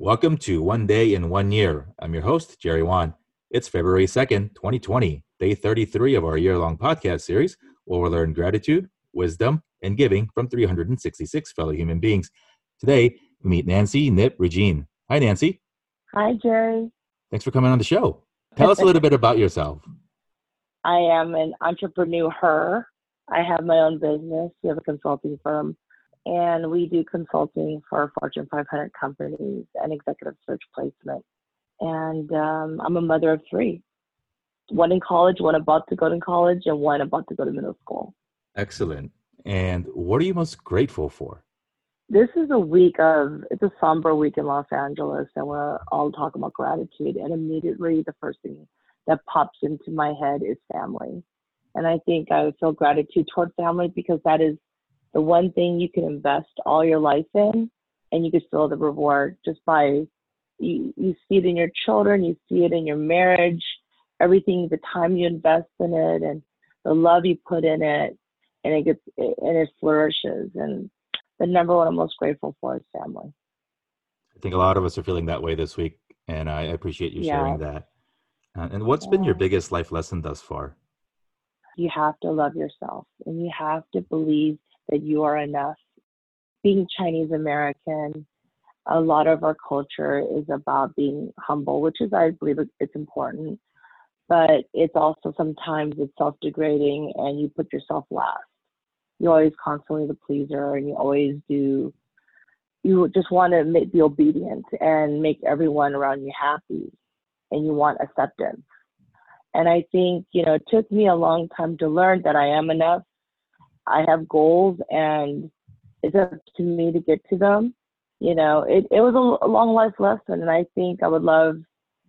Welcome to One Day in One Year. I'm your host, Jerry Wan. It's February 2nd, 2020, day 33 of our year long podcast series, where we'll learn gratitude, wisdom, and giving from 366 fellow human beings. Today, we meet Nancy Nip Regine. Hi, Nancy. Hi, Jerry. Thanks for coming on the show. Tell us a little bit about yourself. I am an entrepreneur. I have my own business. We have a consulting firm and we do consulting for Fortune 500 companies and executive search placement. And um, I'm a mother of three one in college, one about to go to college, and one about to go to middle school. Excellent. And what are you most grateful for? This is a week of, it's a somber week in Los Angeles, and we're all talking about gratitude. And immediately, the first thing that pops into my head is family. And I think I feel gratitude toward family because that is the one thing you can invest all your life in and you can feel the reward just by you, you see it in your children you see it in your marriage everything the time you invest in it and the love you put in it and it gets and it flourishes and the number one i'm most grateful for is family i think a lot of us are feeling that way this week and i appreciate you yeah. sharing that uh, and what's yeah. been your biggest life lesson thus far you have to love yourself and you have to believe that you are enough. Being Chinese American, a lot of our culture is about being humble, which is, I believe, it's important. But it's also sometimes it's self-degrading, and you put yourself last. You're always constantly the pleaser, and you always do. You just want to make, be obedient and make everyone around you happy, and you want acceptance. And I think you know it took me a long time to learn that I am enough I have goals and it's up to me to get to them. You know, it, it was a, a long life lesson. And I think I would love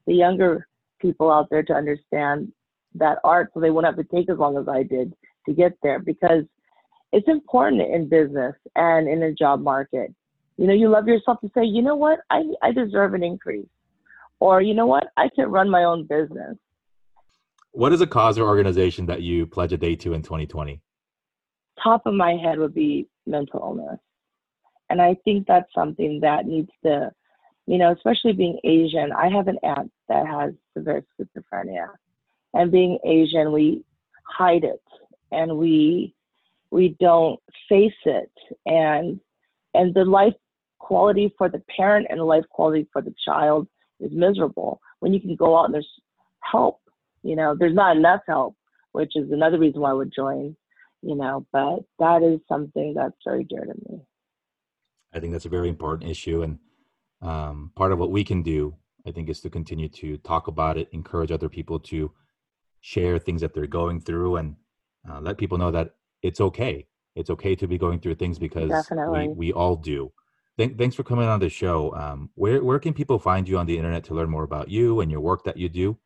the younger people out there to understand that art so they won't have to take as long as I did to get there because it's important in business and in a job market. You know, you love yourself to say, you know what, I, I deserve an increase. Or, you know what, I can run my own business. What is a cause or organization that you pledge a day to in 2020? Top of my head would be mental illness. And I think that's something that needs to, you know, especially being Asian. I have an aunt that has severe schizophrenia. And being Asian, we hide it and we we don't face it and and the life quality for the parent and the life quality for the child is miserable when you can go out and there's help you know there's not enough help which is another reason why i would join you know, but that is something that's very dear to me. I think that's a very important issue. And um, part of what we can do, I think, is to continue to talk about it, encourage other people to share things that they're going through, and uh, let people know that it's okay. It's okay to be going through things because we, we all do. Th- thanks for coming on the show. Um, where, where can people find you on the internet to learn more about you and your work that you do?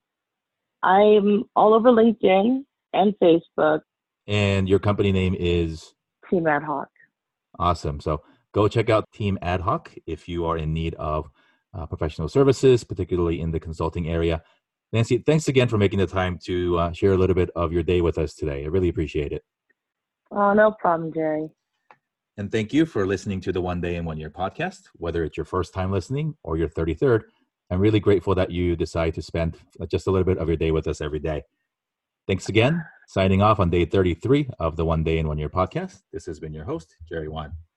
I'm all over LinkedIn and Facebook. And your company name is Team Ad Hoc. Awesome. So go check out Team Ad Hoc if you are in need of uh, professional services, particularly in the consulting area. Nancy, thanks again for making the time to uh, share a little bit of your day with us today. I really appreciate it. Oh, no problem, Jerry. And thank you for listening to the One Day in One Year podcast. Whether it's your first time listening or your 33rd, I'm really grateful that you decide to spend just a little bit of your day with us every day. Thanks again. Signing off on day 33 of the One Day in One Year podcast. This has been your host, Jerry Wan.